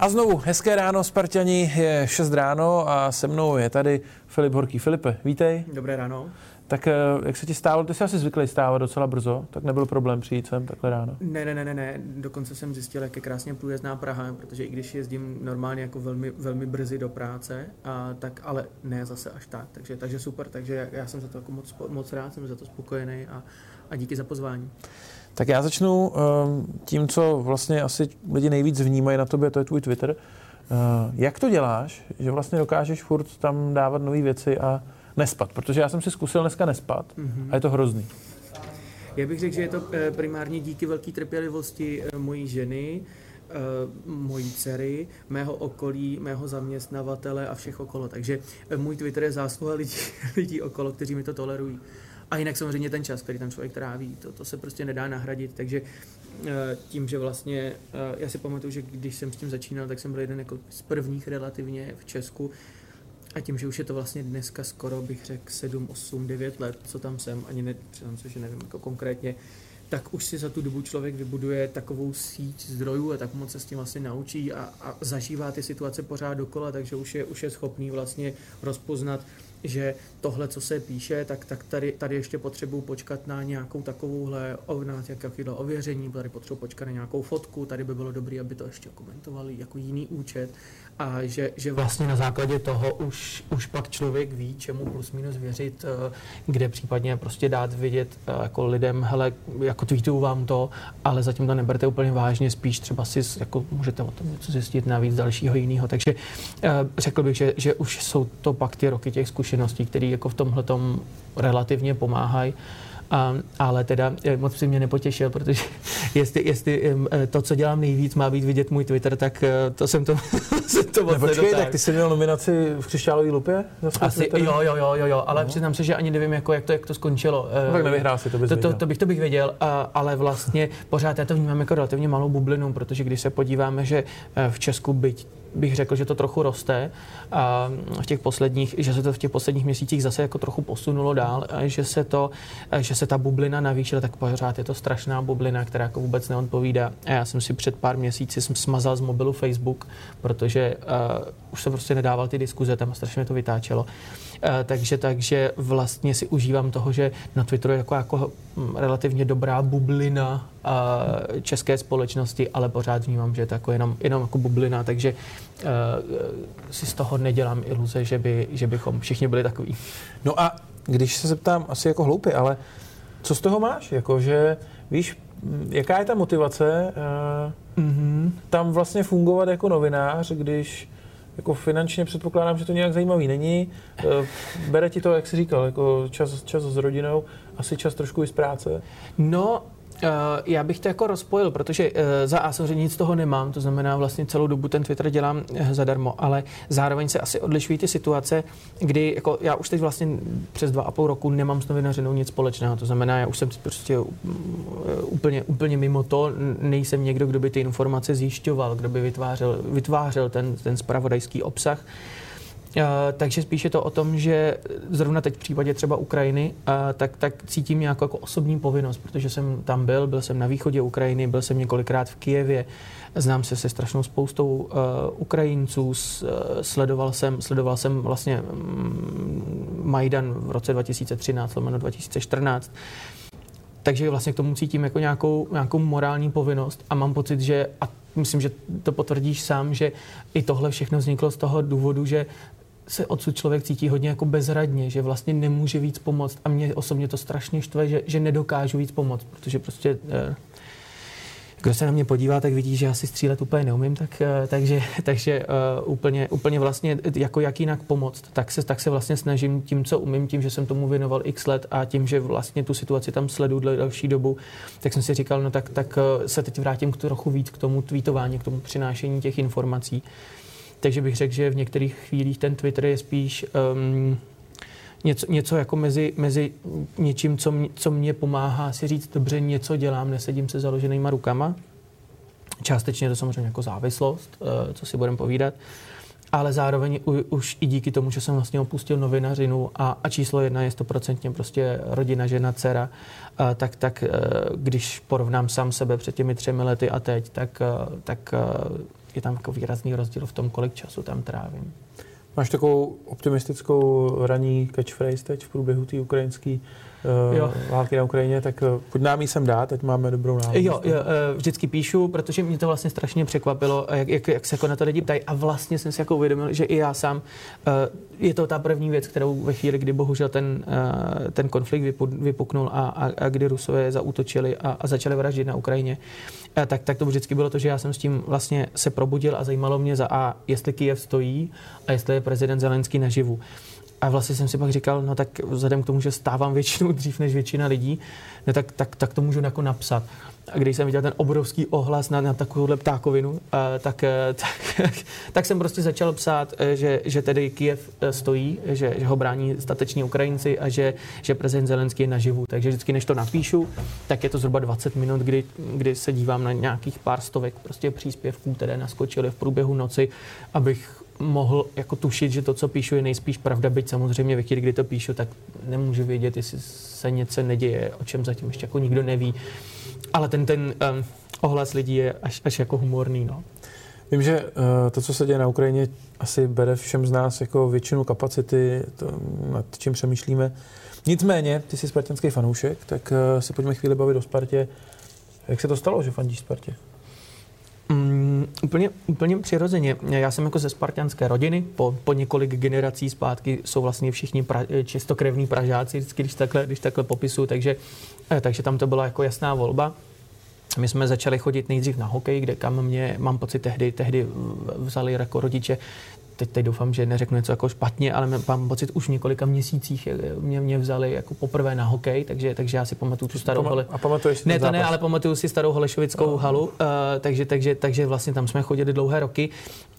A znovu, hezké ráno, Spartani, je 6 ráno a se mnou je tady Filip Horký. Filipe, vítej. Dobré ráno. Tak eh, jak se ti stávalo, ty jsi asi zvyklý stávat docela brzo, tak nebyl problém přijít sem takhle ráno? Ne, ne, ne, ne, ne. dokonce jsem zjistil, jak je krásně průjezdná Praha, protože i když jezdím normálně jako velmi, velmi brzy do práce, a, tak ale ne zase až tak, takže, takže super, takže já jsem za to jako moc, moc rád, jsem za to spokojený a, a díky za pozvání. Tak já začnu um, tím, co vlastně asi lidi nejvíc vnímají na tobě, to je tvůj Twitter. Uh, jak to děláš, že vlastně dokážeš furt tam dávat nové věci a nespat? Protože já jsem si zkusil dneska nespat mm-hmm. a je to hrozný. Já bych řekl, že je to eh, primárně díky velké trpělivosti eh, mojí ženy, mojí dcery, mého okolí, mého zaměstnavatele a všech okolo. Takže můj Twitter je zásluha lidí, lidí okolo, kteří mi to tolerují. A jinak samozřejmě ten čas, který tam člověk tráví, to, to se prostě nedá nahradit. Takže eh, tím, že vlastně, eh, já si pamatuju, že když jsem s tím začínal, tak jsem byl jeden jako z prvních relativně v Česku. A tím, že už je to vlastně dneska skoro, bych řekl, 7, 8, 9 let, co tam jsem, ani ne, přiznám se, že nevím jako konkrétně, tak už si za tu dobu člověk vybuduje takovou síť zdrojů a tak moc se s tím vlastně naučí a, a zažívá ty situace pořád dokola, takže už je, už je schopný vlastně rozpoznat, že tohle, co se píše, tak, tak tady, tady ještě potřebuji počkat na nějakou takovouhle, na nějaké ověření, tady potřebuji počkat na nějakou fotku, tady by bylo dobré, aby to ještě komentovali jako jiný účet a že, že vlastně na základě toho už, už pak člověk ví, čemu plus minus věřit, eh, kde případně prostě dát vidět eh, jako lidem, hele, jako tweetuju vám to, ale zatím to neberte úplně vážně, spíš třeba si jako můžete o tom něco zjistit navíc dalšího jiného. Takže eh, řekl bych, že, že už jsou to pak ty roky těch zkušeností, které jako v tomhle relativně pomáhají. A, ale teda eh, moc si mě nepotěšil, protože jestli, jestli eh, to, co dělám nejvíc, má být vidět můj Twitter, tak eh, to jsem to, jsem to moc Počkej, tak ty jsi měl nominaci v křišťálové lupě? Asi, jo, jo, jo, jo, jo, ale no. přiznám se, že ani nevím, jako, jak, to, jak to skončilo. No, tak nevyhrál si, to bys to, to, to, bych to bych věděl, ale vlastně pořád já to vnímám jako relativně malou bublinu, protože když se podíváme, že v Česku byť bych řekl, že to trochu roste a v těch posledních, že se to v těch posledních měsících zase jako trochu posunulo dál, a že se to, že se ta bublina navýšila, tak pořád je to strašná bublina, která jako vůbec neodpovídá. A já jsem si před pár měsíci jsem smazal z mobilu Facebook, protože uh, už jsem prostě nedával ty diskuze, tam strašně mě to vytáčelo. Uh, takže, takže vlastně si užívám toho, že na Twitteru je jako, jako relativně dobrá bublina uh, české společnosti, ale pořád vnímám, že je to jako jenom, jenom jako bublina, takže uh, si z toho nedělám iluze, že, by, že bychom všichni byli takový. No a když se zeptám, asi jako hloupě, ale co z toho máš? Jako, že víš, jaká je ta motivace uh, mm-hmm. tam vlastně fungovat jako novinář, když jako finančně předpokládám, že to nějak zajímavý není. Uh, bere ti to, jak jsi říkal, jako čas, čas s rodinou, asi čas trošku i z práce? No, já bych to jako rozpojil, protože uh, za A nic toho nemám, to znamená vlastně celou dobu ten Twitter dělám uh, zadarmo, ale zároveň se asi odlišují ty situace, kdy jako já už teď vlastně přes dva a půl roku nemám s novinařinou nic společného, to znamená, já už jsem prostě úplně, úplně mimo to, nejsem někdo, kdo by ty informace zjišťoval, kdo by vytvářel, vytvářel ten, ten spravodajský obsah. Eh, takže spíš je to o tom, že zrovna teď v případě třeba Ukrajiny, uh, tak, tak cítím nějakou jako osobní povinnost, protože jsem tam byl, byl jsem na východě Ukrajiny, byl jsem několikrát v Kijevě, znám se se strašnou spoustou uh, Ukrajinců, s, uh, sledoval, jsem, sledoval jsem vlastně um, Majdan v roce 2013, lomeno 2014, takže vlastně k tomu cítím jako nějakou, nějakou morální povinnost a mám pocit, že, a myslím, že to potvrdíš sám, že i tohle všechno vzniklo z toho důvodu, že se odsud člověk cítí hodně jako bezradně, že vlastně nemůže víc pomoct a mě osobně to strašně štve, že, že nedokážu víc pomoct, protože prostě eh, kdo se na mě podívá, tak vidí, že já si střílet úplně neumím, tak, eh, takže, takže uh, úplně, úplně vlastně jako jak jinak pomoct, tak se, tak se vlastně snažím tím, co umím, tím, že jsem tomu věnoval x let a tím, že vlastně tu situaci tam sleduju další dobu, tak jsem si říkal, no tak, tak se teď vrátím k trochu víc k tomu tweetování, k tomu přinášení těch informací. Takže bych řekl, že v některých chvílích ten Twitter je spíš um, něco, něco jako mezi, mezi něčím, co, mě, co mě pomáhá si říct, dobře, něco dělám, nesedím se založenýma rukama. Částečně to samozřejmě jako závislost, uh, co si budeme povídat. Ale zároveň u, už i díky tomu, že jsem vlastně opustil novinařinu a, a číslo jedna je stoprocentně prostě rodina, žena, dcera, uh, tak, tak uh, když porovnám sám sebe před těmi třemi lety a teď, tak, tak je tam jako výrazný rozdíl v tom, kolik času tam trávím. Máš takovou optimistickou ranní catchphrase teď v průběhu té ukrajinské uh, války na Ukrajině, tak uh, pojď nám ji sem dát, teď máme dobrou náladu. Jo, jo, uh, vždycky píšu, protože mě to vlastně strašně překvapilo, jak, jak, jak se jako na to lidi ptají a vlastně jsem si jako uvědomil, že i já sám, je to ta první věc, kterou ve chvíli, kdy bohužel ten, ten konflikt vypuknul a, a, a kdy Rusové zaútočili a, a začali vraždit na Ukrajině, tak, tak to vždycky bylo to, že já jsem s tím vlastně se probudil a zajímalo mě za A, jestli Kyjev stojí a jestli je prezident Zelenský naživu. A vlastně jsem si pak říkal, no tak vzhledem k tomu, že stávám většinou dřív než většina lidí, no tak, tak, tak to můžu jako napsat. A když jsem viděl ten obrovský ohlas na, na takovouhle ptákovinu, a, tak, eh, tak, tak jsem prostě začal psát, eh, že, že tedy Kiev eh, stojí, že, že ho brání stateční Ukrajinci a že, že prezident Zelenský je naživu. Takže vždycky, než to napíšu, tak je to zhruba 20 minut, kdy, kdy se dívám na nějakých pár stovek prostě příspěvků, které naskočily v průběhu noci, abych mohl jako tušit, že to, co píšu, je nejspíš pravda, byť samozřejmě ve chvíli, kdy to píšu, tak nemůžu vědět, jestli se něco neděje, o čem zatím ještě jako nikdo neví. Ale ten, ten um, ohlas lidí je až, až jako humorný. No. Vím, že uh, to, co se děje na Ukrajině, asi bere všem z nás jako většinu kapacity, to, nad čím přemýšlíme. Nicméně, ty jsi spartanský fanoušek, tak uh, se pojďme chvíli bavit o Spartě. Jak se to stalo, že fandíš Spartě? Mm, úplně, úplně přirozeně. Já jsem jako ze spartianské rodiny, po, po několik generací zpátky jsou vlastně všichni pra, čistokrevní pražáci, vždycky, když takhle, když takhle popisu, takže, eh, takže tam to byla jako jasná volba. My jsme začali chodit nejdřív na hokej, kde kam mě, mám pocit, tehdy, tehdy vzali jako rodiče teď, teď doufám, že neřeknu něco jako špatně, ale mám pocit, už v několika měsících mě, mě vzali jako poprvé na hokej, takže, takže já si pamatuju tu starou hole. A pamatuješ si Ne, to zápas? ne, ale pamatuju si starou Holešovickou no. halu, uh, takže, takže, takže vlastně tam jsme chodili dlouhé roky.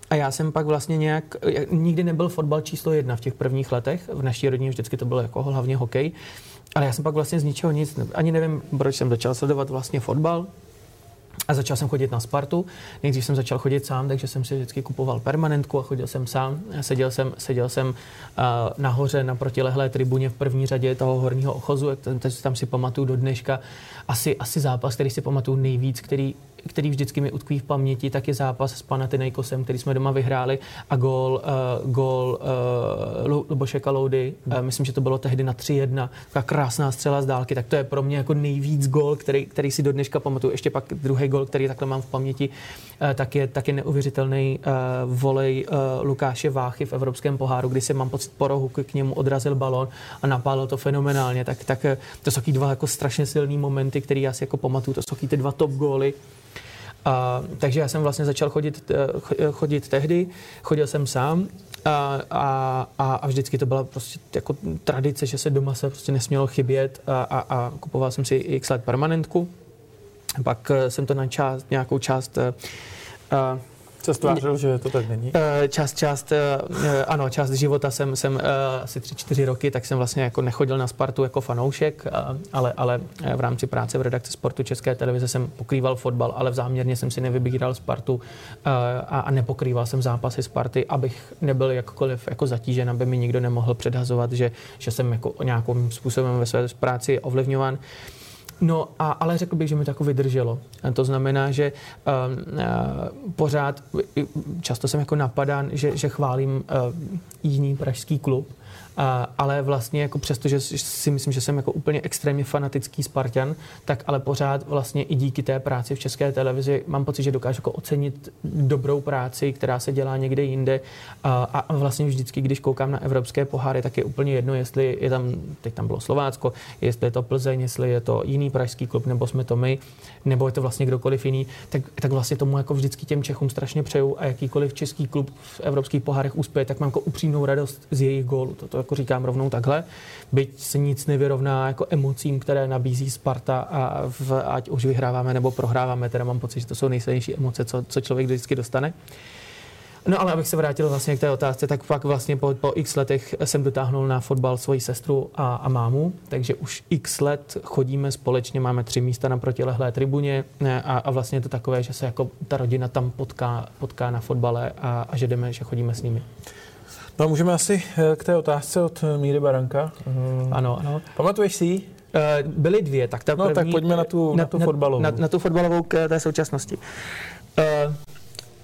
A já jsem pak vlastně nějak, nikdy nebyl fotbal číslo jedna v těch prvních letech, v naší rodině vždycky to bylo jako hlavně hokej, ale já jsem pak vlastně z ničeho nic, ani nevím, proč jsem začal sledovat vlastně fotbal, a začal jsem chodit na Spartu. Nejdřív jsem začal chodit sám, takže jsem si vždycky kupoval permanentku a chodil jsem sám. Seděl jsem, seděl jsem uh, nahoře na protilehlé tribuně v první řadě toho horního ochozu, tam si pamatuju do dneška. Asi, asi zápas, který si pamatuju nejvíc, který který vždycky mi utkví v paměti, tak je zápas s Panathinaikosem, který jsme doma vyhráli a gol, uh, gol uh, Luboše Kaloudy, uh, myslím, že to bylo tehdy na 3-1, taková krásná střela z dálky, tak to je pro mě jako nejvíc gol, který, který si do dneška pamatuju. Ještě pak druhý gol, který takhle mám v paměti, uh, tak je, tak je neuvěřitelný uh, volej uh, Lukáše Váchy v Evropském poháru, kdy se mám pocit po rohu k němu odrazil balon a napálil to fenomenálně. Tak, tak to jsou dva jako strašně silný momenty, které já si jako pamatuju. To jsou ty dva top góly. A, takže já jsem vlastně začal chodit, eh, chodit tehdy, chodil jsem sám a, a, a vždycky to byla prostě jako tradice, že se doma se prostě nesmělo chybět a, a, a kupoval jsem si x let permanentku. Pak eh, jsem to na část, nějakou část a, eh, se stvářil, že to tak není? Eh, část, část, eh, ano, část života jsem, jsem eh, asi tři, čtyři roky, tak jsem vlastně jako nechodil na Spartu jako fanoušek, ale, ale v rámci práce v redakci sportu České televize jsem pokrýval fotbal, ale záměrně jsem si nevybíral Spartu a, a nepokrýval jsem zápasy Sparty, abych nebyl jakkoliv jako zatížen, aby mi nikdo nemohl předhazovat, že, že jsem jako nějakým způsobem ve své práci ovlivňován. No, a, ale řekl bych, že mi to jako vydrželo. A to znamená, že um, uh, pořád, často jsem jako napadán, že, že chválím uh, jiný pražský klub, ale vlastně jako přesto, že si myslím, že jsem jako úplně extrémně fanatický Spartan, tak ale pořád vlastně i díky té práci v české televizi mám pocit, že dokážu jako ocenit dobrou práci, která se dělá někde jinde a, a vlastně vždycky, když koukám na evropské poháry, tak je úplně jedno, jestli je tam, teď tam bylo Slovácko, jestli je to Plzeň, jestli je to jiný pražský klub, nebo jsme to my, nebo je to vlastně kdokoliv jiný, tak, tak vlastně tomu jako vždycky těm Čechům strašně přeju a jakýkoliv český klub v evropských pohárech uspěje, tak mám jako upřímnou radost z jejich gólu. To, to jako říkám rovnou takhle, byť se nic nevyrovná jako emocím, které nabízí Sparta a v, ať už vyhráváme nebo prohráváme, teda mám pocit, že to jsou nejsilnější emoce, co, co člověk vždycky dostane. No ale abych se vrátil vlastně k té otázce, tak pak vlastně po, po x letech jsem dotáhnul na fotbal svoji sestru a, a mámu, takže už x let chodíme společně, máme tři místa na protilehlé tribuně a, a vlastně je to takové, že se jako ta rodina tam potká, potká na fotbale a, a že jdeme, že chodíme s nimi. No a můžeme asi eh, k té otázce od eh, Míry Baranka. Uh, ano, ano. Pamatuješ si ji? Uh, byly dvě, tak ta no, první, tak pojďme na tu, na, na tu fotbalovou. Na, na tu fotbalovou k té současnosti.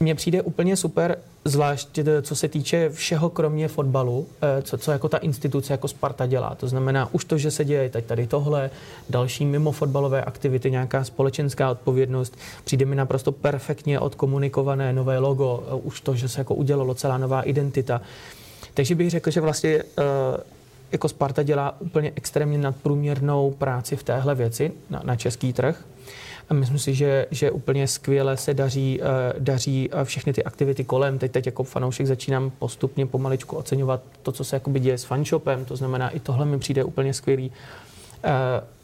Mně přijde úplně super, zvlášť co se týče všeho kromě fotbalu, eh, co, co jako ta instituce jako Sparta dělá. To znamená už to, že se děje teď tady tohle, další mimo fotbalové aktivity, nějaká společenská odpovědnost. Přijde mi naprosto perfektně odkomunikované nové logo, eh, už to, že se jako udělalo celá nová identita. Takže bych řekl, že vlastně jako Sparta dělá úplně extrémně nadprůměrnou práci v téhle věci na, na český trh. A myslím si, že, že úplně skvěle se daří, uh, daří uh, všechny ty aktivity kolem. Teď, teď jako fanoušek začínám postupně pomaličku oceňovat to, co se děje s fanshopem, to znamená i tohle mi přijde úplně skvělý.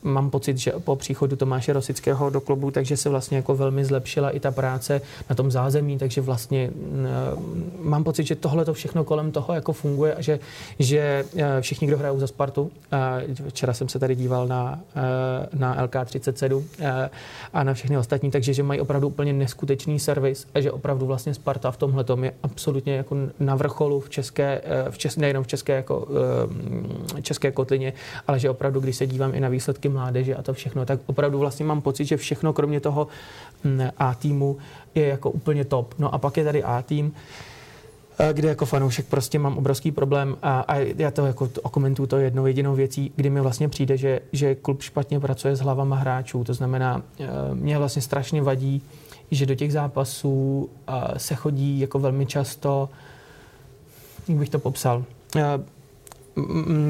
Mám pocit, že po příchodu Tomáše Rosického do klubu, takže se vlastně jako velmi zlepšila i ta práce na tom zázemí, takže vlastně uh, mám pocit, že tohle to všechno kolem toho jako funguje a že, že uh, všichni, kdo hrajou za Spartu, uh, včera jsem se tady díval na, na LK37 uh, a na všechny ostatní, takže že mají opravdu úplně neskutečný servis a že opravdu vlastně Sparta v tomhle je absolutně jako na vrcholu v české, v čes, nejenom v české, jako, české kotlině, ale že opravdu, když se dívám i na výsledky mládeže a to všechno, tak opravdu vlastně mám pocit, že všechno kromě toho mm, A týmu je jako úplně top. No a pak je tady A tým, eh, kde jako fanoušek prostě mám obrovský problém a, a já to jako okomentuju to jednou jedinou věcí, kdy mi vlastně přijde, že, že klub špatně pracuje s hlavama hráčů. To znamená, eh, mě vlastně strašně vadí, že do těch zápasů eh, se chodí jako velmi často, jak bych to popsal,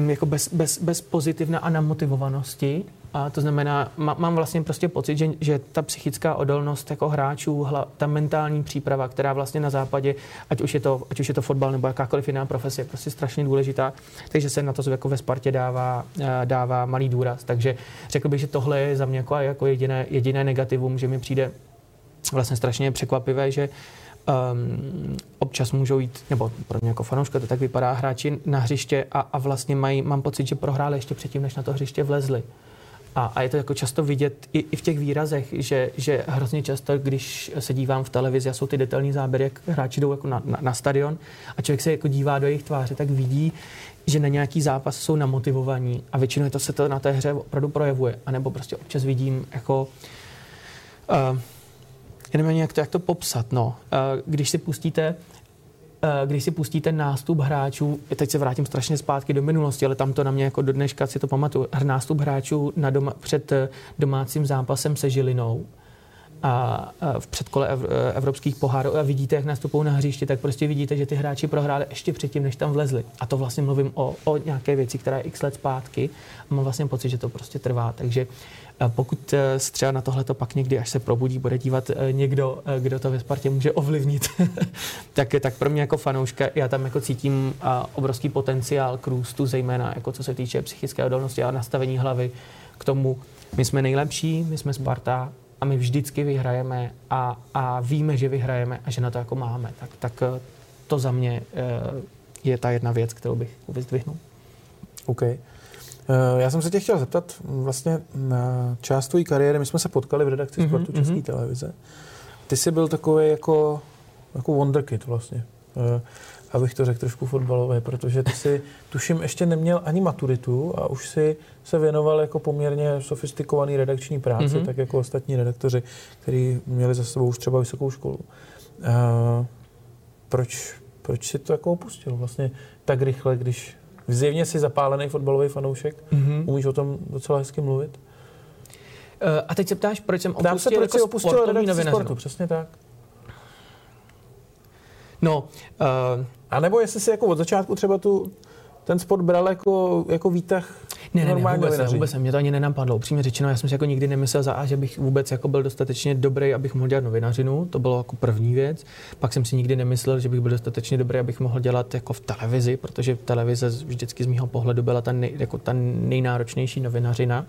jako bez, bez, bez pozitivné a namotivovanosti. A to znamená, má, mám vlastně prostě pocit, že, že ta psychická odolnost jako hráčů, hla, ta mentální příprava, která vlastně na západě, ať už je to, ať už je to fotbal nebo jakákoliv jiná profese, je prostě strašně důležitá, takže se na to jako ve Spartě dává, eh, dává malý důraz. Takže řekl bych, že tohle je za mě jako, jako jediné, jediné negativum, že mi přijde vlastně strašně překvapivé, že um, občas můžou jít, nebo pro mě jako fanouška to tak vypadá, hráči na hřiště a, a vlastně mají, mám pocit, že prohráli ještě předtím, než na to hřiště vlezli. A, a je to jako často vidět i, i v těch výrazech, že, že hrozně často, když se dívám v televizi a jsou ty detailní záběry, jak hráči jdou jako na, na, na stadion a člověk se jako dívá do jejich tváře, tak vidí, že na nějaký zápas jsou namotivovaní a většinou to se to na té hře opravdu projevuje. A nebo prostě občas vidím jako uh, já nevím jak to, jak to popsat, no. Eh, když si pustíte eh, když si pustíte nástup hráčů, teď se vrátím strašně zpátky do minulosti, ale tam to na mě jako do dneška si to pamatuju, nástup hráčů na doma, před eh, domácím zápasem se Žilinou, a v předkole evropských pohárů a vidíte, jak nastupují na hřiště, tak prostě vidíte, že ty hráči prohráli ještě předtím, než tam vlezli. A to vlastně mluvím o, o nějaké věci, která je x let zpátky a mám vlastně pocit, že to prostě trvá. Takže pokud e, se třeba na tohle to pak někdy, až se probudí, bude dívat e, někdo, e, kdo to ve Spartě může ovlivnit, tak, tak pro mě jako fanouška já tam jako cítím obrovský potenciál k růstu, zejména jako co se týče psychické odolnosti a nastavení hlavy k tomu, my jsme nejlepší, my jsme Sparta, a my vždycky vyhrajeme a, a víme, že vyhrajeme a že na to jako máme, tak, tak eh, to za mě eh, je ta jedna věc, kterou bych vyzdvihnul. OK. Eh, já jsem se tě chtěl zeptat vlastně na část tvojí kariéry. My jsme se potkali v redakci mm-hmm, Sportu České mm-hmm. televize. Ty jsi byl takový jako, jako wonderkid vlastně abych to řekl trošku fotbalové, protože ty si, tuším, ještě neměl ani maturitu a už si se věnoval jako poměrně sofistikovaný redakční práci, mm-hmm. tak jako ostatní redaktoři, kteří měli za sebou už třeba vysokou školu. A proč, proč si to jako opustil vlastně tak rychle, když zjevně si zapálený fotbalový fanoušek, mm-hmm. umíš o tom docela hezky mluvit? Uh, a teď se ptáš, proč jsem opustil, se, proč jako opustil redakci sportu, přesně tak. No, uh, a nebo jestli si jako od začátku třeba tu, ten sport bral jako, jako výtah ne, ne, ne, vůbec ne, vůbec ne, mě to ani nenapadlo. Upřímně řečeno, já jsem si jako nikdy nemyslel za A, že bych vůbec jako byl dostatečně dobrý, abych mohl dělat novinařinu, to bylo jako první věc. Pak jsem si nikdy nemyslel, že bych byl dostatečně dobrý, abych mohl dělat jako v televizi, protože televize vždycky z mého pohledu byla ta, nej, jako ta nejnáročnější novinařina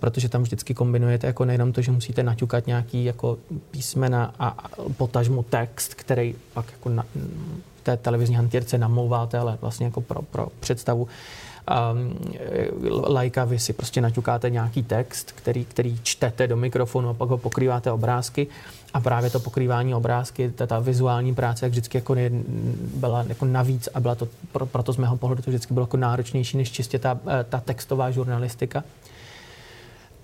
protože tam vždycky kombinujete jako nejenom to, že musíte naťukat nějaký jako písmena a potažmo text, který pak jako na, té televizní hantýrce namlouváte, ale vlastně jako pro, pro představu um, lajka vy si prostě naťukáte nějaký text, který, který čtete do mikrofonu a pak ho pokrýváte obrázky a právě to pokrývání obrázky, ta, ta vizuální práce, jak vždycky jako byla jako navíc a byla to, pro, proto z mého pohledu to vždycky bylo jako náročnější než čistě ta, ta textová žurnalistika.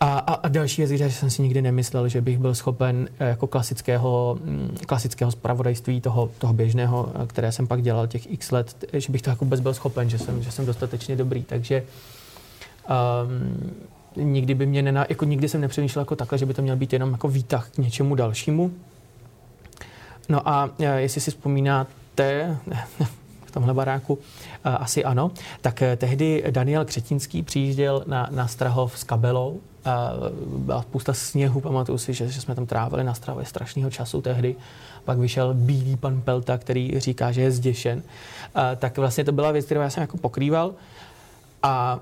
A, a, a další věc, že jsem si nikdy nemyslel, že bych byl schopen eh, jako klasického, mm, klasického spravodajství toho, toho běžného, eh, které jsem pak dělal těch x let, že bych to jako vůbec byl schopen, že jsem, že jsem dostatečně dobrý. Takže um, nikdy by mě nená, jako nikdy jsem nepřemýšlel jako takhle, že by to měl být jenom jako výtah k něčemu dalšímu. No a eh, jestli si vzpomínáte, v tomhle baráku, asi ano, tak tehdy Daniel Křetinský přijížděl na, na Strahov s kabelou byla spousta sněhu, pamatuju si, že, že jsme tam trávili na stravě strašného času tehdy. Pak vyšel bílý pan Pelta, který říká, že je zděšen. A, tak vlastně to byla věc, kterou já jsem jako pokrýval. A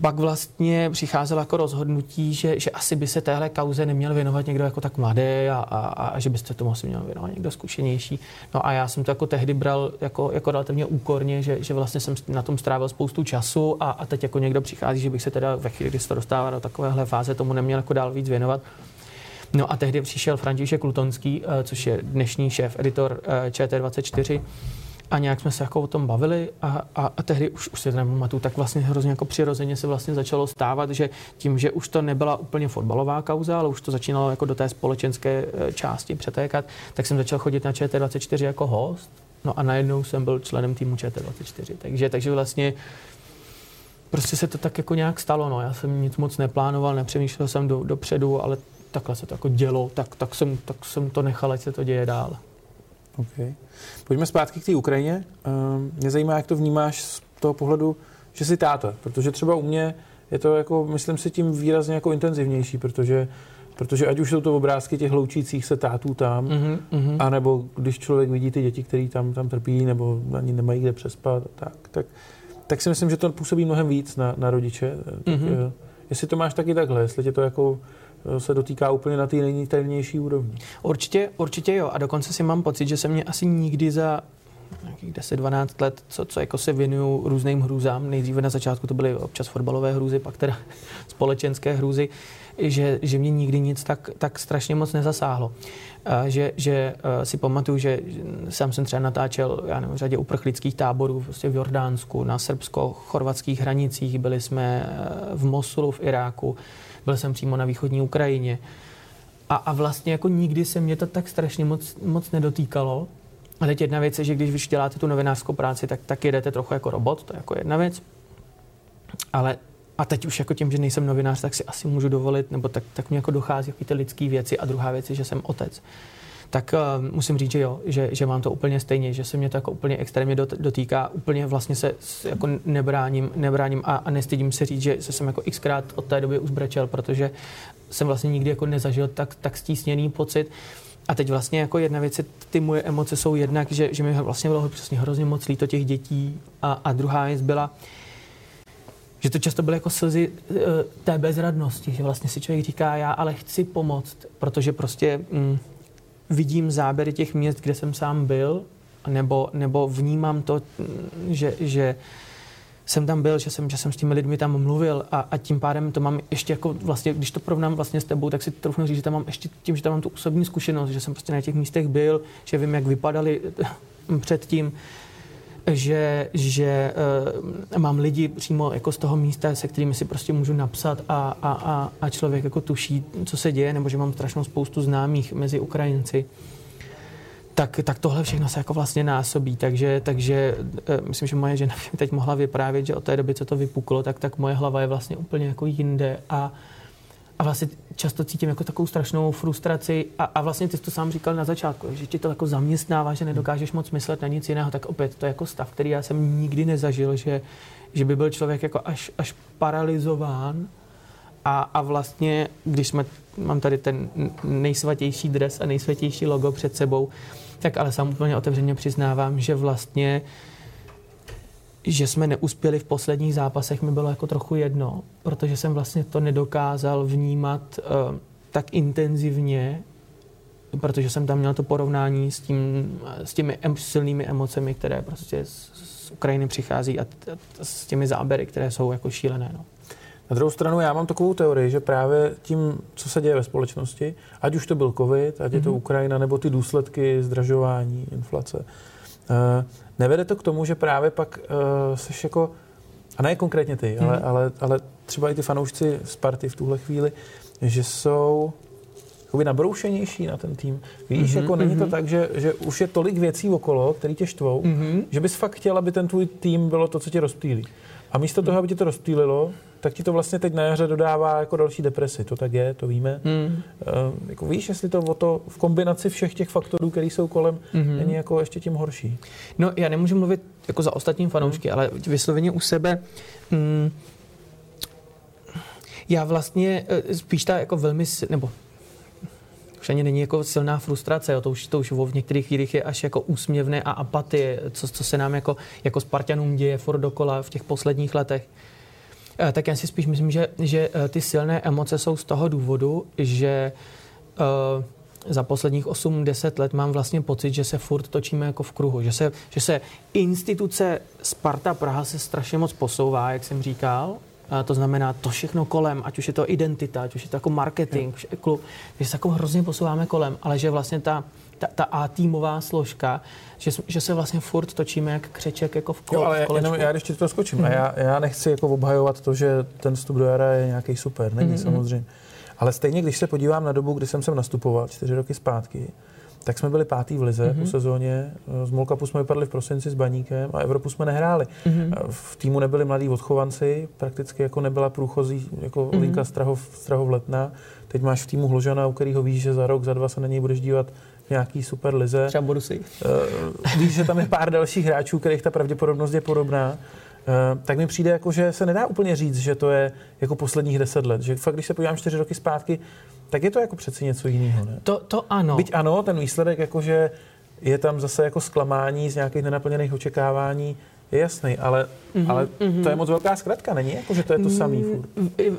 pak vlastně přicházelo jako rozhodnutí, že, že asi by se téhle kauze neměl věnovat někdo jako tak mladý a, a, a že byste tomu asi měl věnovat někdo zkušenější. No a já jsem to jako tehdy bral jako, jako relativně úkorně, že, že vlastně jsem na tom strávil spoustu času a, a teď jako někdo přichází, že bych se teda ve chvíli, kdy se to dostává do takovéhle fáze, tomu neměl jako dál víc věnovat. No a tehdy přišel František Lutonský, eh, což je dnešní šéf, editor eh, ČT24, a nějak jsme se jako o tom bavili a, a, a tehdy už, už se to nepamatuju, tak vlastně hrozně jako přirozeně se vlastně začalo stávat, že tím, že už to nebyla úplně fotbalová kauza, ale už to začínalo jako do té společenské e, části přetékat, tak jsem začal chodit na ČT24 jako host, no a najednou jsem byl členem týmu ČT24, takže, takže vlastně prostě se to tak jako nějak stalo, no. Já jsem nic moc neplánoval, nepřemýšlel jsem do, dopředu, ale takhle se to jako dělo, tak, tak, jsem, tak jsem to nechal, ať se to děje dál. Okay. Pojďme zpátky k té Ukrajině. Ehm, mě zajímá, jak to vnímáš z toho pohledu, že jsi táta, protože třeba u mě je to jako, myslím si, tím výrazně jako intenzivnější, protože Protože ať už jsou to obrázky těch loučících se tátů tam, mm-hmm. anebo když člověk vidí ty děti, které tam, tam trpí, nebo ani nemají kde přespat, tak, tak, tak si myslím, že to působí mnohem víc na, na rodiče. Tak, mm-hmm. Jestli to máš taky takhle, jestli tě to jako se dotýká úplně na té nejtajemnější úrovni. Určitě, určitě jo. A dokonce si mám pocit, že se mě asi nikdy za nějakých 10-12 let, co, co jako se věnuju různým hrůzám. Nejdříve na začátku to byly občas fotbalové hrůzy, pak teda společenské hrůzy, že, že mě nikdy nic tak, tak strašně moc nezasáhlo. A že, že si pamatuju, že sám jsem třeba natáčel já nevím, řadě uprchlických táborů prostě v Jordánsku, na srbsko-chorvatských hranicích, byli jsme v Mosulu v Iráku, byl jsem přímo na východní Ukrajině. A, a vlastně jako nikdy se mě to tak strašně moc, moc nedotýkalo. A teď jedna věc je, že když vy děláte tu novinářskou práci, tak, tak jedete trochu jako robot, to je jako jedna věc. Ale a teď už jako tím, že nejsem novinář, tak si asi můžu dovolit, nebo tak, tak mi jako dochází ty lidské věci. A druhá věc je, že jsem otec tak uh, musím říct, že jo, že, že mám to úplně stejně, že se mě to jako úplně extrémně dotýká, úplně vlastně se jako nebráním, nebráním a, a nestydím se říct, že jsem jako xkrát od té doby už brečel, protože jsem vlastně nikdy jako nezažil tak, tak stísněný pocit. A teď vlastně jako jedna věc, ty moje emoce jsou jednak, že, že mi vlastně bylo přesně hrozně moc líto těch dětí a, a druhá věc byla, že to často byly jako slzy uh, té bezradnosti, že vlastně si člověk říká, já ale chci pomoct, protože prostě mm, vidím záběry těch měst, kde jsem sám byl, nebo, nebo vnímám to, že, že jsem tam byl, že jsem, že jsem s těmi lidmi tam mluvil a, a tím pádem to mám ještě jako vlastně, když to porovnám vlastně s tebou, tak si trochu říct, že tam mám ještě tím, že tam mám tu osobní zkušenost, že jsem prostě na těch místech byl, že vím, jak vypadali předtím, že, že uh, mám lidi přímo jako z toho místa, se kterými si prostě můžu napsat a, a, a, a člověk jako tuší, co se děje, nebo že mám strašnou spoustu známých mezi Ukrajinci. Tak, tak tohle všechno se jako vlastně násobí, takže, takže uh, myslím, že moje žena teď mohla vyprávět, že od té doby, co to vypuklo, tak, tak moje hlava je vlastně úplně jako jinde a, vlastně často cítím jako takovou strašnou frustraci a, a vlastně ty jsi to sám říkal na začátku, že tě to jako zaměstnává, že nedokážeš moc myslet na nic jiného, tak opět to je jako stav, který já jsem nikdy nezažil, že, že by byl člověk jako až, až paralizován a, a vlastně, když jsme, mám tady ten nejsvatější dres a nejsvatější logo před sebou, tak ale sám úplně otevřeně přiznávám, že vlastně že jsme neuspěli v posledních zápasech, mi bylo jako trochu jedno, protože jsem vlastně to nedokázal vnímat uh, tak intenzivně, protože jsem tam měl to porovnání s, tím, s těmi em, silnými emocemi, které prostě z, z Ukrajiny přichází a, t, a s těmi záběry, které jsou jako šílené. No. Na druhou stranu já mám takovou teorii, že právě tím, co se děje ve společnosti, ať už to byl covid, ať mm-hmm. je to mhm. Ukrajina, nebo ty důsledky zdražování, inflace, uh, Nevede to k tomu, že právě pak uh, seš jako a ne konkrétně ty, mm. ale, ale, ale třeba i ty fanoušci Sparty v tuhle chvíli, že jsou jakoby nabroušenější na ten tým. Víš, mm-hmm, jako není to mhm. tak, že, že už je tolik věcí okolo, které tě štvou, mm-hmm. že bys fakt chtěl, aby ten tvůj tým bylo to, co tě rozptýlí. A místo toho, aby tě to rozptýlilo, tak ti to vlastně teď na jaře dodává jako další depresi. To tak je, to víme. Mm. Jako víš, jestli to o to v kombinaci všech těch faktorů, které jsou kolem, mm-hmm. není jako ještě tím horší. No, já nemůžu mluvit jako za ostatní fanoušky, mm. ale vysloveně u sebe. Mm, já vlastně eh, spíš ta jako velmi, nebo už ani není jako silná frustrace, jo, to už, to už v některých chvílích je až jako úsměvné a apatie, co, co se nám jako, jako Spartanům děje furt dokola v těch posledních letech. Eh, tak já si spíš myslím, že, že eh, ty silné emoce jsou z toho důvodu, že uh, za posledních 8-10 let mám vlastně pocit, že se furt točíme jako v kruhu, že se, že se instituce Sparta Praha se strašně moc posouvá, jak jsem říkal, a to znamená to všechno kolem, ať už je to identita, ať už je to jako marketing, je. klub, že se jako hrozně posouváme kolem, ale že vlastně ta, ta, ta A-týmová složka, že, že se vlastně furt točíme jak křeček jako v, kole, jo, ale v kolečku. Jenom já ještě to skočím. Mm-hmm. A já, já nechci jako obhajovat to, že ten vstup do jara je nějaký super, není mm-hmm. samozřejmě. Ale stejně, když se podívám na dobu, kdy jsem sem nastupoval, čtyři roky zpátky, tak jsme byli pátý v lize mm-hmm. po sezóně. Z Molkapu jsme vypadli v prosinci s Baníkem a Evropu jsme nehráli. Mm-hmm. V týmu nebyli mladí odchovanci, prakticky jako nebyla průchozí jako mm-hmm. Linka Strahov, Strahov Letná. Teď máš v týmu Hložana, u kterého víš, že za rok, za dva se na něj budeš dívat nějaký super lize. Třeba Borusy. Uh, víš, že tam je pár dalších hráčů, kterých ta pravděpodobnost je podobná. Uh, tak mi přijde, jako, že se nedá úplně říct, že to je jako posledních deset let. Že fakt, když se podívám čtyři roky zpátky, tak je to jako přeci něco jiného, ne? To, to ano. Byť ano, ten výsledek jakože je tam zase jako zklamání z nějakých nenaplněných očekávání, je jasný, ale, mm-hmm, ale mm-hmm. to je moc velká zkratka, není? Jako, že to je to samý mm, furt.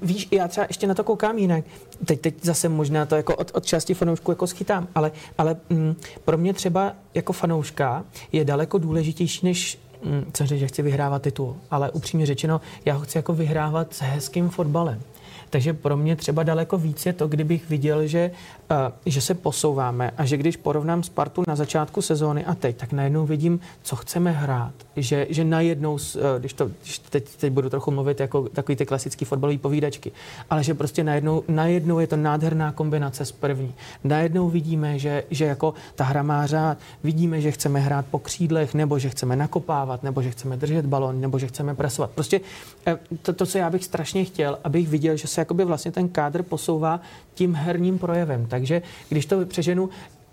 Víš, já třeba ještě na to koukám jinak. Teď, teď zase možná to jako od, od části fanoušků jako schytám, ale, ale mm, pro mě třeba jako fanouška je daleko důležitější, než mm, jsem řekl, že chci vyhrávat titul, ale upřímně řečeno, já ho chci jako vyhrávat s hezkým fotbalem. Takže pro mě třeba daleko víc je to, kdybych viděl, že, uh, že se posouváme a že když porovnám Spartu na začátku sezóny a teď, tak najednou vidím, co chceme hrát. Že, že najednou, uh, když, to, když teď, teď budu trochu mluvit jako takový ty klasický fotbalové povídačky, ale že prostě najednou, najednou je to nádherná kombinace s první. Najednou vidíme, že, že jako ta hra má řád, vidíme, že chceme hrát po křídlech, nebo že chceme nakopávat, nebo že chceme držet balon, nebo že chceme presovat. Prostě eh, to, to co já bych strašně chtěl, abych viděl, že se jakoby vlastně ten kádr posouvá tím herním projevem. Takže když to přeženu,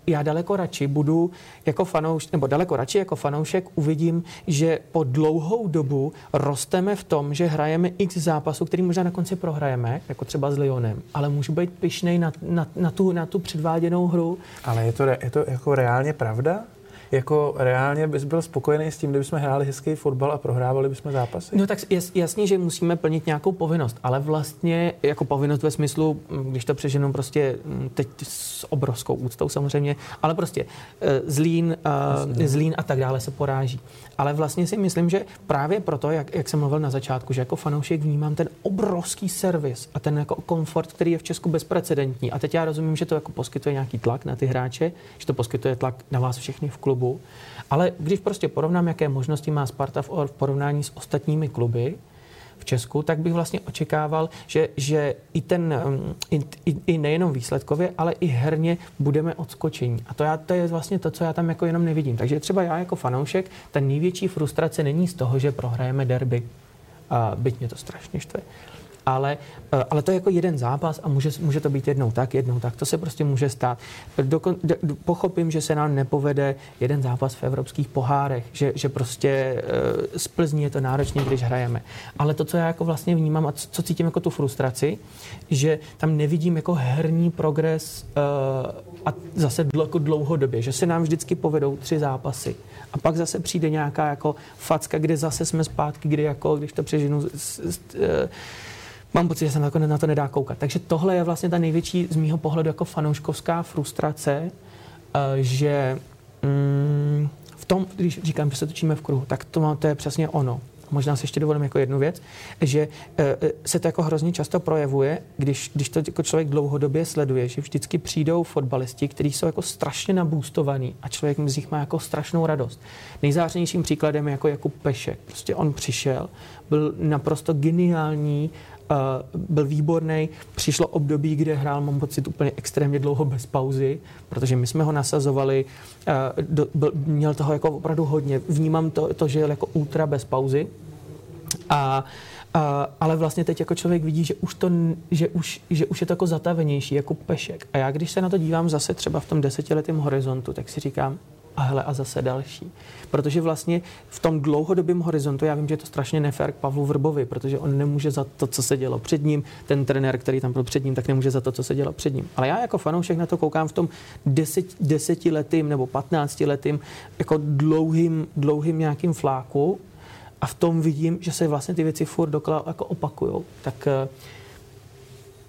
já daleko radši budu jako fanoušek, nebo daleko radši jako fanoušek uvidím, že po dlouhou dobu rosteme v tom, že hrajeme x zápasů, který možná na konci prohrajeme, jako třeba s Lyonem, ale můžu být pišnej na, na, na, tu, na tu předváděnou hru. Ale je to, je to jako reálně pravda? Jako reálně bys byl spokojený s tím, kdybychom hráli hezký fotbal a prohrávali bychom zápasy? No tak jasně, že musíme plnit nějakou povinnost, ale vlastně jako povinnost ve smyslu, když to přeženu prostě teď s obrovskou úctou samozřejmě, ale prostě eh, Zlín, uh, Zlín a tak dále se poráží. Ale vlastně si myslím, že právě proto, jak, jak jsem mluvil na začátku, že jako fanoušek vnímám ten obrovský servis a ten jako komfort, který je v Česku bezprecedentní. A teď já rozumím, že to jako poskytuje nějaký tlak na ty hráče, že to poskytuje tlak na vás všechny v klubu. Ale když prostě porovnám, jaké možnosti má Sparta v, v porovnání s ostatními kluby, v Česku, tak bych vlastně očekával, že, že i ten, um, i, i, i nejenom výsledkově, ale i herně budeme odskočení. A to, já, to je vlastně to, co já tam jako jenom nevidím. Takže třeba já jako fanoušek, ta největší frustrace není z toho, že prohrajeme derby. A byť mě to strašně štve ale, eh, ale to je jako jeden zápas a může, může to být jednou tak, jednou tak. To se prostě může stát. Dokon, do, pochopím, že se nám nepovede jeden zápas v evropských pohárech, že, že prostě uh, z Plzní je to náročně, když hrajeme. Ale to, co já jako vlastně vnímám a co, co cítím jako tu frustraci, že tam nevidím jako herní progres uh, a zase jako dlouhodobě, že se nám vždycky povedou tři zápasy. A pak zase přijde nějaká jako facka, kde zase jsme zpátky, kdy jako, když to přežinu, s, s, mám pocit, že se nakonec na to nedá koukat. Takže tohle je vlastně ta největší z mýho pohledu jako fanouškovská frustrace, eh, že mm, v tom, když říkám, že se točíme v kruhu, tak to, to je přesně ono. možná si ještě dovolím jako jednu věc, že e, se to jako hrozně často projevuje, když, když to jako člověk dlouhodobě sleduje, že vždycky přijdou fotbalisti, kteří jsou jako strašně nabůstovaní a člověk z nich má jako strašnou radost. Nejzářenějším příkladem je jako Jakub Pešek. Prostě on přišel, byl naprosto geniální, byl výborný. Přišlo období, kde hrál, mám pocit, úplně extrémně dlouho bez pauzy, protože my jsme ho nasazovali, do, byl, měl toho jako opravdu hodně. Vnímám to, to že je jako ultra bez pauzy. A Uh, ale vlastně teď jako člověk vidí, že už, to, že, už, že už je to jako zatavenější, jako pešek. A já když se na to dívám zase třeba v tom desetiletém horizontu, tak si říkám, a hele, a zase další. Protože vlastně v tom dlouhodobém horizontu, já vím, že je to strašně nefér k Pavlu Vrbovi, protože on nemůže za to, co se dělo před ním, ten trenér, který tam byl před ním, tak nemůže za to, co se dělo před ním. Ale já jako fanoušek na to koukám v tom deset, desetiletým nebo patnáctiletým jako dlouhým, dlouhým nějakým fláku a v tom vidím, že se vlastně ty věci furt dokola jako opakujou. Tak uh,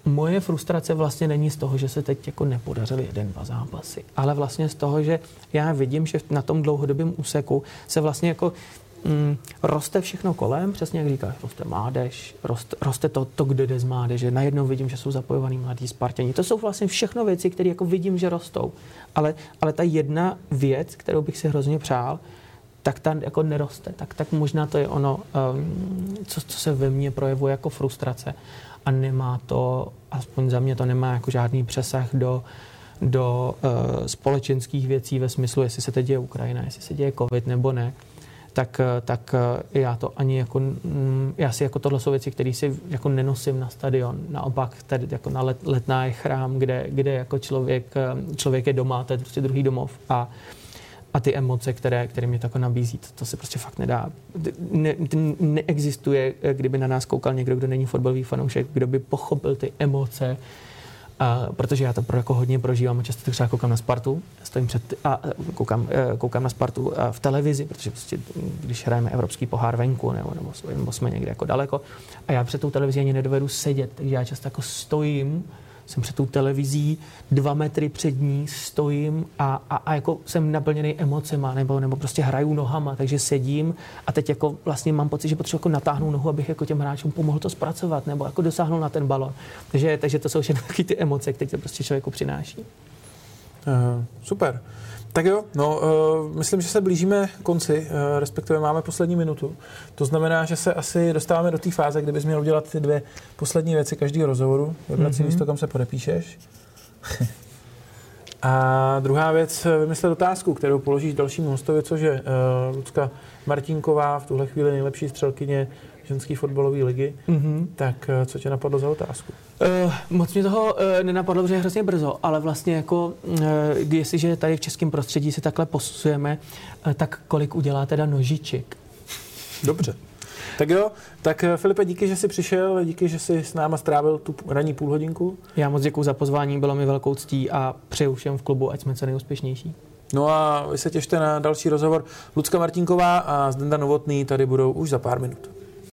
moje frustrace vlastně není z toho, že se teď jako nepodařily jeden, dva zápasy, ale vlastně z toho, že já vidím, že na tom dlouhodobém úseku se vlastně jako mm, roste všechno kolem, přesně jak říkáš, roste mládež, roste, roste to, to, kde jde z mládeže. Najednou vidím, že jsou zapojovaní mladí Spartěni. To jsou vlastně všechno věci, které jako vidím, že rostou. Ale, ale ta jedna věc, kterou bych si hrozně přál, tak ta jako neroste. Tak, tak možná to je ono, um, co, co se ve mně projevuje jako frustrace a nemá to, aspoň za mě to nemá jako žádný přesah do, do uh, společenských věcí ve smyslu, jestli se teď děje Ukrajina, jestli se děje covid nebo ne, tak, eh, tak eh, já to ani jako, já si jako tohle jsou věci, které si jako nenosím na stadion. Naopak tady jako na let, letná je chrám, kde, kde jako člověk, člověk je doma, to je prostě druhý domov a a ty emoce, které, které mě to jako nabízí, to, to se prostě fakt nedá. Ne, neexistuje, kdyby na nás koukal někdo, kdo není fotbalový fanoušek, kdo by pochopil ty emoce, a, protože já to pro, jako hodně prožívám často třeba koukám na Spartu, stojím před, a koukám, e, koukám na Spartu v televizi, protože prostě, když hrajeme evropský pohár venku nebo, nebo, nebo jsme někde jako daleko a já před tou televizí ani nedovedu sedět, takže já často jako stojím jsem před tou televizí, dva metry před ní stojím a, a, a jako jsem naplněný emocema, nebo, nebo prostě hraju nohama, takže sedím a teď jako vlastně mám pocit, že potřebuji jako natáhnout nohu, abych jako těm hráčům pomohl to zpracovat, nebo jako dosáhnout na ten balon. Takže, takže to jsou všechny ty emoce, které to prostě člověku přináší. Uh, super. Tak jo, no, uh, myslím, že se blížíme konci, uh, respektive máme poslední minutu. To znamená, že se asi dostáváme do té fáze, kdy bys měl udělat ty dvě poslední věci každého rozhovoru, vybrat mm-hmm. si místo, kam se podepíšeš. A druhá věc, eh, vymyslet otázku, kterou položíš dalšímu hostovi, což je uh, Lucka Martinková, v tuhle chvíli nejlepší střelkyně ženské fotbalové ligy. Mm-hmm. Tak co tě napadlo za otázku? Uh, moc mě toho uh, nenapadlo, protože je hrozně brzo, ale vlastně jako, uh, jestliže tady v českém prostředí se takhle posuzujeme, uh, tak kolik udělá teda nožiček? Dobře. Tak jo, tak Filipe, díky, že jsi přišel, díky, že jsi s náma strávil tu ranní půl hodinku. Já moc děkuji za pozvání, bylo mi velkou ctí a přeju všem v klubu, ať jsme co nejúspěšnější. No a vy se těšte na další rozhovor. Lucka Martinková a Zdenda Novotný tady budou už za pár minut.